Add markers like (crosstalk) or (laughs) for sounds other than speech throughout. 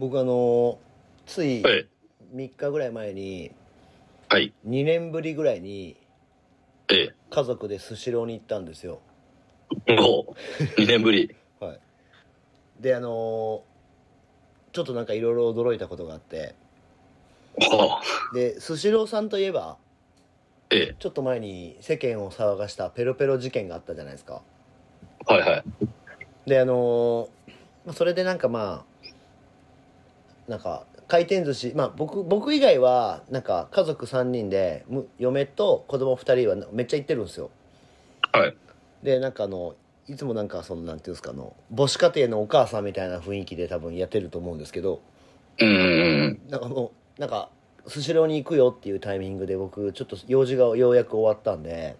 僕あのついはい。3日ぐらい前にはい。2年ぶりぐらいにええ。家族でスシローに行ったんですよもう、2年ぶり。(laughs) はいであのちょっとなんかいろいろ驚いたことがあってはあ。でスシローさんといえばええ。ちょっと前に世間を騒がしたペロペロ事件があったじゃないですかはいはい。であのまあそれでなんかまあなんか回転寿司まあ僕僕以外はなんか家族3人でむ嫁と子供2人はめっちゃ行ってるんですよはい。でなんかあのいつもなんかそのなんていうんですかあの母子家庭のお母さんみたいな雰囲気で多分やってると思うんですけどうんうんなんかもうなんかスシローに行くよっていうタイミングで僕ちょっと用事がようやく終わったんで、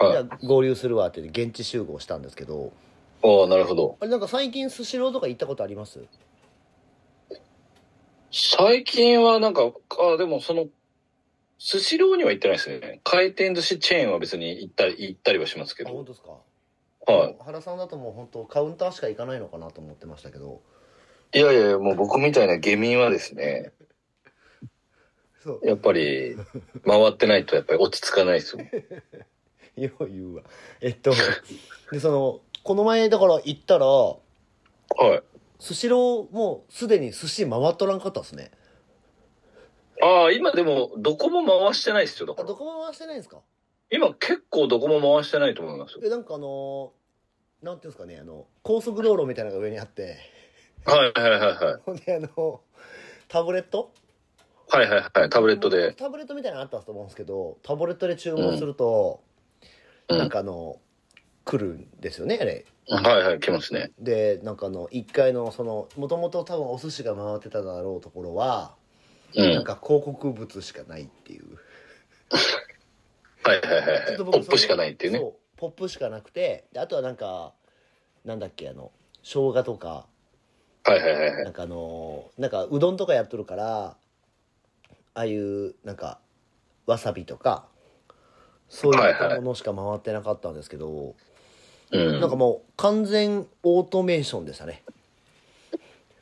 うん。はい。じゃあ合流するわって言って現地集合したんですけどああ、なるほど。あれなんか最近スシローとか行ったことあります？最近はなんか、あでもその、スシローには行ってないですね。回転寿司チェーンは別に行ったり、行ったりはしますけど。あ本当ですか？は原さんだともう本当カウンターしか行かないのかなと思ってましたけどい。いやいやいや、もう僕みたいな下民はですね、そうやっぱり、回ってないとやっぱり落ち着かないですよ。(laughs) よう言うわえっとでそのこの前だから行ったらはい。スシローもうすでに寿司回っとらんかったっすねああ、今でも、どこも回してないですよ。だからあど。こも回してないんですか？今結構どこも回してないと思いますよ。えなんかあのーなんていうんですかねあの高速道路みたいなのが上にあってはいはいはいはい。(laughs) ほんであのタブレット？はいはいはい。タブレットで。タブレットみたいなのあったと思うんですけどタブレットで注文すると、うんなんかあの来るんですよねあれはいはい、来ますね。でなんかあの1階のそのもともと多分お寿司が回ってただろうところは、うん。なんか広告物しかないっていうはいはいはいはい。ポちょっと僕ップしかないっていうね。そうポップしかなくてであとはなんかなんだっけあの生姜とかはいはいはいはい。なんかあのなんかうどんとかやっとるからああいうなんかわさびとかそういったものしか回ってなかったんですけど、うん。なんかもう完全オートメーションでしたね、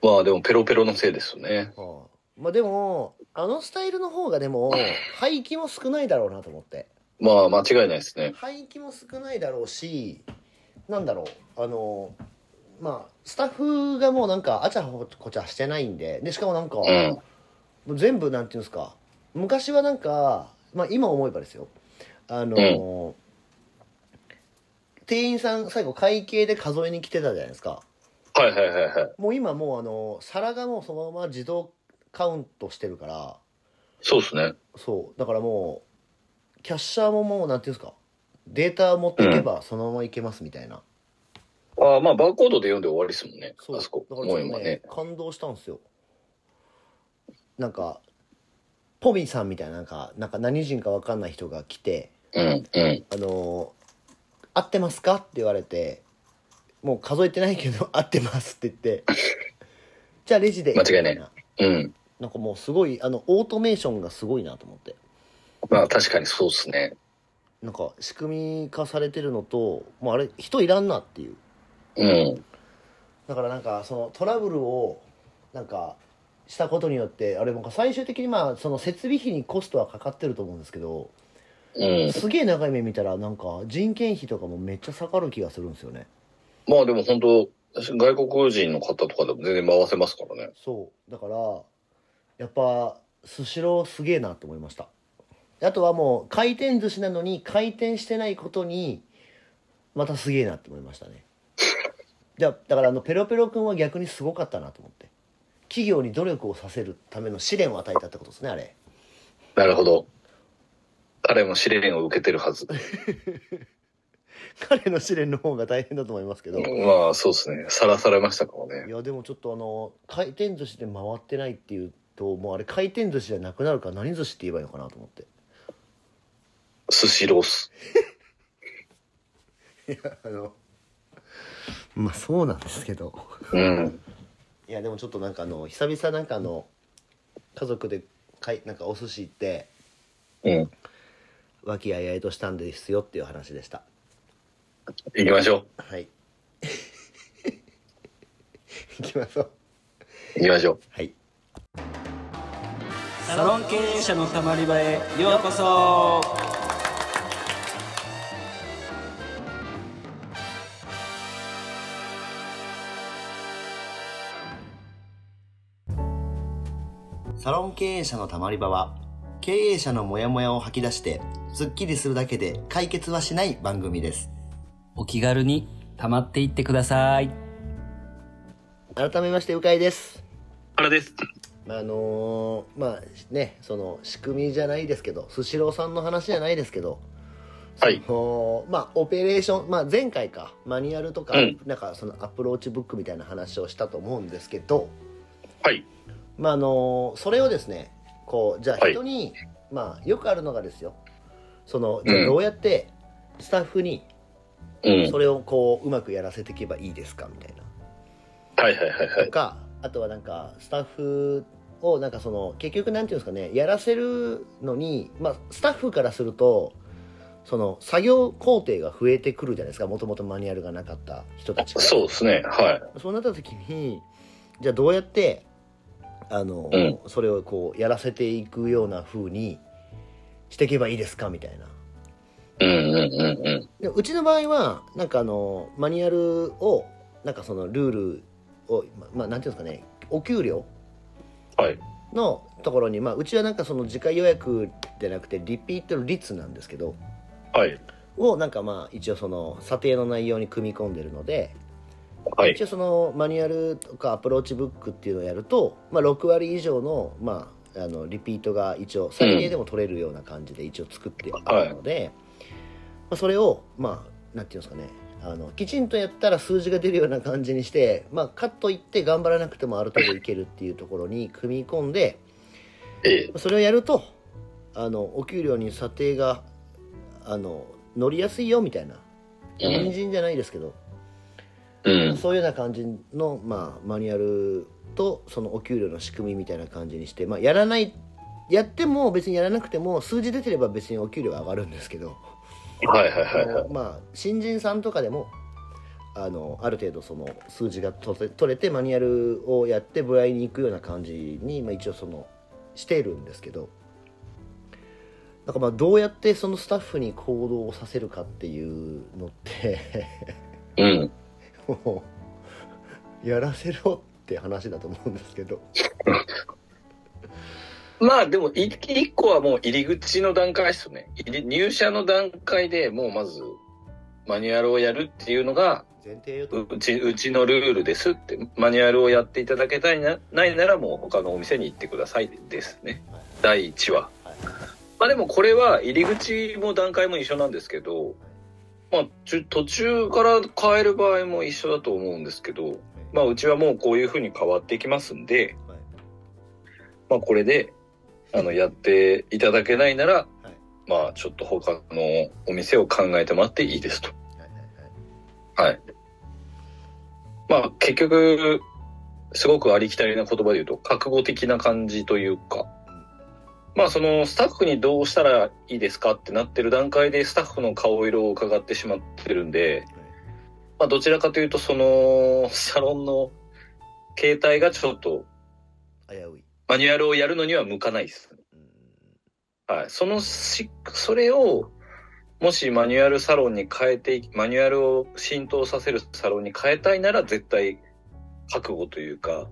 まあでもペロペロのせいですよね。はあまあでもあのスタイルの方がでも廃棄も少ないだろうなと思ってまあ間違いないですね。廃棄も少ないだろうしなんだろうあのまあスタッフがもうなんかあちゃこちゃしてないんででしかもなんか、うん。全部なんていうんですか昔はなんか、まあ、今思えばですよあの、店員さん最後会計で数えに来てたじゃないですかはいはいはいはい。もう今もうあの皿がもうそのまま自動カウントしてるからそうですね。そうだからもうキャッシャーももうなんていうんですかデータ持っていけばそのままいけますみたいな、ああまあバーコードで読んで終わりですもんね。そうあそこ。だからちもう今ねょっとね。感動したんですよなんかポミさんみたいななんかなんか何人か分かんない人が来てうんうん。あのー合ってますか?」って言われて「もう数えてないけど合ってます」って言って「(laughs) じゃあレジで」間違いないうん。なんかもうすごいあのオートメーションがすごいなと思ってまあ確かにそうですね。なんか仕組み化されてるのともうあれ人いらんなっていううん。だからなんかそのトラブルをなんかしたことによってあれも最終的にまあその設備費にコストはかかってると思うんですけどうん。すげえ長い目見たらなんか人件費とかもめっちゃ下がる気がするんですよねまあでも本当外国人の方とかでも全然回せますからね。そうだからやっぱスシローすげえなと思いましたあとはもう回転寿司なのに回転してないことにまたすげえなって思いましたね (laughs) じゃだからあのペロペロ君は逆にすごかったなと思って企業に努力をさせるための試練を与えたってことですねあれなるほど。彼も試練を受けてるはず。(laughs) 彼の試練の方が大変だと思いますけど、いまあそうですね。さらされましたからね。やでもちょっとあの回転寿司で回ってないっていうともうあれ回転寿司じゃなくなるから何寿司って言えばいいのかなと思ってスシロース。(laughs) いやあのまあそうなんですけどうん。いやでもちょっとなんかあの久々なんかあの家族でかいなんかお寿司行ってうん。和気あいあいとしたんですよっていう話でした。行きましょう。はい。(laughs) 行きましょう。行きましょう。はい。サロン経営者のたまり場へようこそ。サロン経営者のたまり場は経営者のモヤモヤを吐き出してスッキリするだけで解決はしない番組です。お気軽にたまっていってください。改めましてうかいです。原です。あのーまあねその仕組みじゃないですけどスシローさんの話じゃないですけどはい。そのまあオペレーション、まあ、前回かマニュアルとか、うん。なんかそのアプローチブックみたいな話をしたと思うんですけど、はい。まああのそれをですねこうじゃあはい。人に、まあよくあるのがですよそのじゃどうやってスタッフにうん。それをこううまくやらせていけばいいですかみたいなはいはいはいはい。とかあとはなんかスタッフをなんかその結局なんていうんですかねやらせるのに、まあ、スタッフからするとその作業工程が増えてくるじゃないですかもともとマニュアルがなかった人たちがそうですね。はい。そうなった時にじゃあどうやってあの、うんそれをこうやらせていくような風にしていけばいいですか？みたいなうんうんうんうん。でうちの場合はなんかあのマニュアルをなんかそのルールをままあなんていうんですかねお給料はい。のところに、まあ、うちはなんかその次回予約じゃなくてリピート率なんですけどはい。をなんかまあ一応その査定の内容に組み込んでるのではい一。応そのマニュアルとかアプローチブックっていうのをやると、まあ、6割以上の,、まあ、あのリピートが一応最低でも取れるような感じで一応作ってあるので、まあ、それをまあなんていうんですかねあのきちんとやったら数字が出るような感じにして、まあ、カットいって頑張らなくてもある程度いけるっていうところに組み込んでええ。それをやるとあのお給料に査定があの乗りやすいよみたいな人参じゃないですけど、うん。そういうような感じの、まあ、マニュアルとそのお給料の仕組みみたいな感じにして、まあ、やらないやっても別にやらなくても数字出てれば別にお給料は上がるんですけど、はいはいはいはい。あのまあ、新人さんとかでもあのある程度その数字が取れ取れてマニュアルをやって部合に行くような感じに、まあ、一応そのしてるんですけどなんかまあどうやってそのスタッフに行動をさせるかっていうのってうん。(laughs) もうやらせろって話だと思うんですけど (laughs) まあでも、い一個はもう入り口の段階ですよね。入社の段階でもうまず、マニュアルをやるっていうのが、前提よとううち、うちのルールですって、マニュアルをやっていただけたいな、ないならもう他のお店に行ってくださいですね。はい第1話。はいまあでもこれは入り口も段階も一緒なんですけど、まあ途中から変える場合も一緒だと思うんですけど、まあうちはもうこういうふうに変わっていきますんで、はいまあこれで、あの、(laughs) やっていただけないなら、はいまあちょっと他のお店を考えてもらっていいですと。はいはい。まあ結局、すごくありきたりな言葉で言うと、覚悟的な感じというか、まあそのスタッフにどうしたらいいですかってなってる段階でスタッフの顔色を伺ってしまってるんで、まあどちらかというとそのサロンの形態がちょっと危うい。マニュアルをやるのには向かないです。うん。はい。そのし、それを、もしマニュアルサロンに変えてマニュアルを浸透させるサロンに変えたいなら絶対覚悟というか、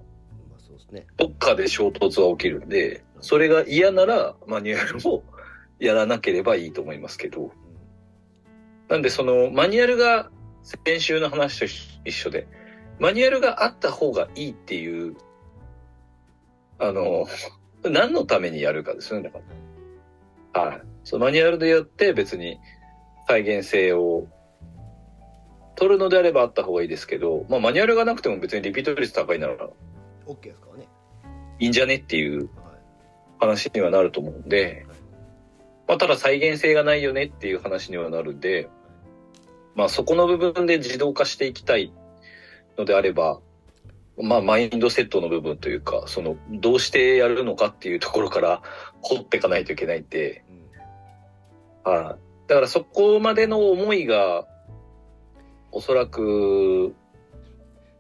まあそうですね。どっかで衝突は起きるんで、それが嫌ならマニュアルをやらなければいいと思いますけど、なんでそのマニュアルが先週の話と一緒で、マニュアルがあった方がいいっていう、あの、(laughs) 何のためにやるかですよね、だから。はい。そのマニュアルでやって別に再現性を取るのであればあった方がいいですけど、まあマニュアルがなくても別にリピート率高いならうん、OK ですからねいいんじゃねっていうはい話にはなると思うんで、まあただ再現性がないよねっていう話にはなるんで、まあそこの部分で自動化していきたいのであれば、まあマインドセットの部分というか、そのどうしてやるのかっていうところから掘っていかないといけないんで、うん。はい。だからそこまでの思いが、おそらく、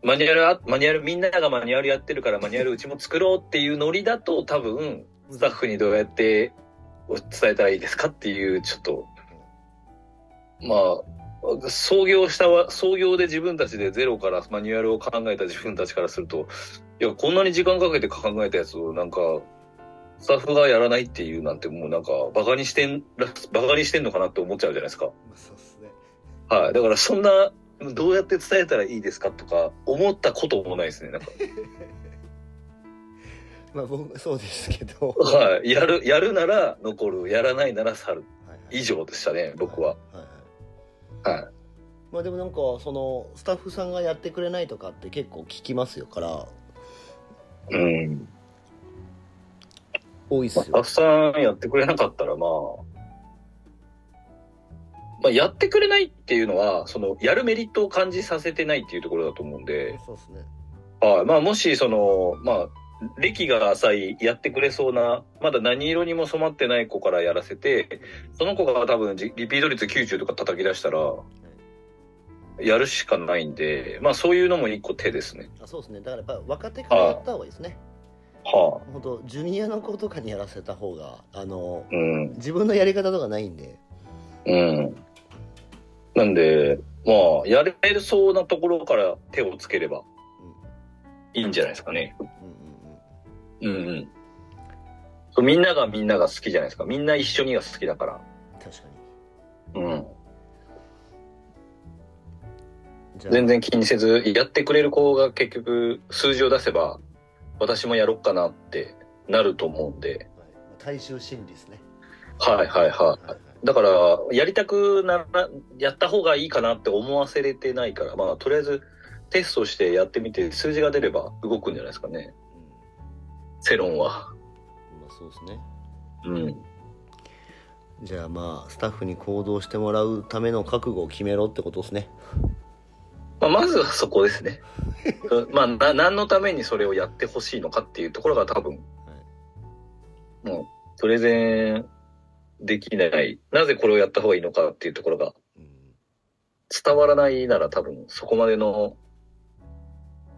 マニュアルあ、マニュアル、みんながマニュアルやってるからマニュアルうちも作ろうっていうノリだと多分、スタッフにどうやって伝えたらいいですかっていう、ちょっと、まあ、創業したわ、創業で自分たちでゼロからマニュアルを考えた自分たちからすると、いや、こんなに時間かけて考えたやつをなんか、スタッフがやらないっていうなんてもうなんか、バカにしてん、バカにしてんのかなって思っちゃうじゃないですか。まあそうですねはい。だからそんな、どうやって伝えたらいいですかとか、思ったこともないですね。なんか、(laughs) まあ僕そうですけどはい。やる、やるなら残る、やらないなら去る。以上でしたね、僕は。はいはいはい。まあでもなんかそのスタッフさんがやってくれないとかって結構聞きますよからうん。多いっすよまあ、スタッフさんやってくれなかったら、まあ、まあ、やってくれないっていうのは、その、やるメリットを感じさせてないっていうところだと思うんで、そうですねはい。まあ、もし、その、まあ、歴が浅い、やってくれそうな、まだ何色にも染まってない子からやらせて、その子が多分じリピート率90とか叩き出したら、やるしかないんで、まあそういうのも一個手ですね。あそうですねだからやっぱ若手からやった方がいいですねは本当ジュニアの子とかにやらせた方があのあ。うん。自分のやり方とかないんでうん。なんで、まあ、やれそうなところから手をつければいいんじゃないですかね。うんうんうん。そうみんながみんなが好きじゃないですか。みんな一緒にが好きだから。確かにうん。じゃあ全然気にせず、やってくれる子が結局数字を出せば、私もやろっかなってなると思うんで。はい大衆心理ですねはいはいはい。はいはいだから、やりたくなら、やった方がいいかなって思わせれてないから、まあ、とりあえずテストしてやってみて、数字が出れば動くんじゃないですかね。世論は。うんまあそうですねうん。じゃあまあスタッフに行動してもらうための覚悟を決めろってことですねまあ、まずはそこですね。(laughs) まあ、な、何のためにそれをやってほしいのかっていうところが多分、もう、プレゼンできない。なぜこれをやった方がいいのかっていうところがうん伝わらないなら多分そこまでの、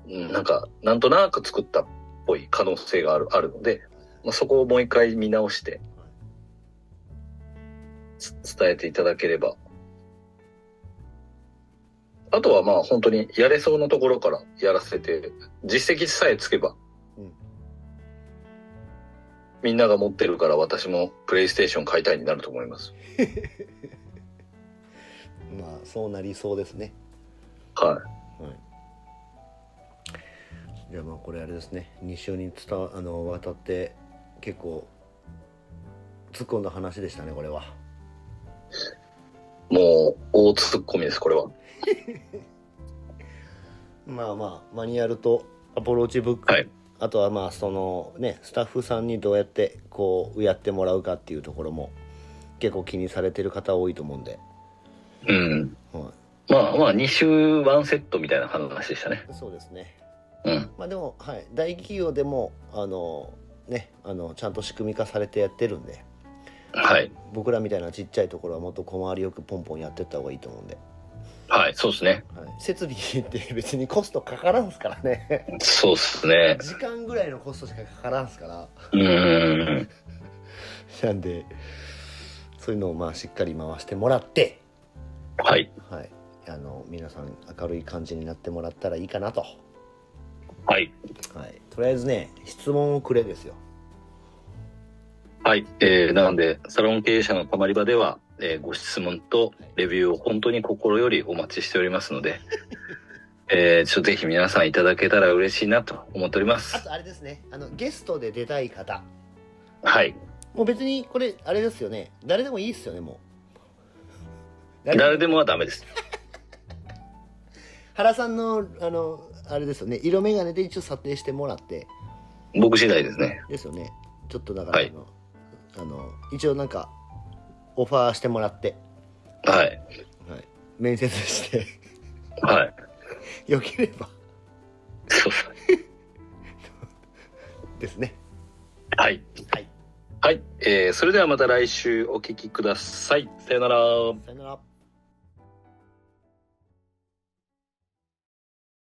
うん、なんか、なんとなく作ったっぽい可能性がある、あるので、まあ、そこをもう一回見直してつ伝えていただければ。あとはまあ本当にやれそうなところからやらせて、実績さえつけば、うんみんなが持ってるから私もプレイステーション買いたいになると思います。(laughs) まあそうなりそうですねはじゃあまあこれあれですね2週に伝わあの渡って結構突っ込んだ話でしたねこれはいもう大突っ込みです、これは。(laughs) まあまあマニュアルとアプローチブック、はいあとはまあそのねスタッフさんにどうやってこうやってもらうかっていうところも結構気にされてる方多いと思うんで、うん。はまあまあ2週ワンセットみたいな話でしたね。い、そうですねうん。まあでも、はい、大企業でもあのねあのちゃんと仕組み化されてやってるんではい。僕らみたいなちっちゃいところはもっと小回りよくポンポンやってった方がいいと思うんで、はい、そうですね。はい、設備って別にコストかからんすからねそうですね。時間ぐらいのコストしかかからんすからうーん。なんでそういうのをまあしっかり回してもらって、はい。はい、あの皆さん明るい感じになってもらったらいいかなと、はい。はい、とりあえずね質問をくれですよはい。えー、なので、サロン経営者のたまり場では、えーご質問とレビューを本当に心よりお待ちしておりますので、(laughs) えー、ちょっとぜひ皆さんいただけたら嬉しいなと思っておりまあす。とあれですねあのゲストで出たい方はい。もう別にこれあれですよね誰でもいいっすよねもう誰でもはダメです。(laughs) 原さんのあのあれですよね色眼鏡で一応査定してもらって僕次第ですね。ですよねちょっとだからあはいの、あの一応なんかオファーしてもらって、はい。はい、面接してはい。(laughs) よければそう (laughs) ですねはい。はいはい。えー、それではまた来週お聞きください。さよなら。さよなら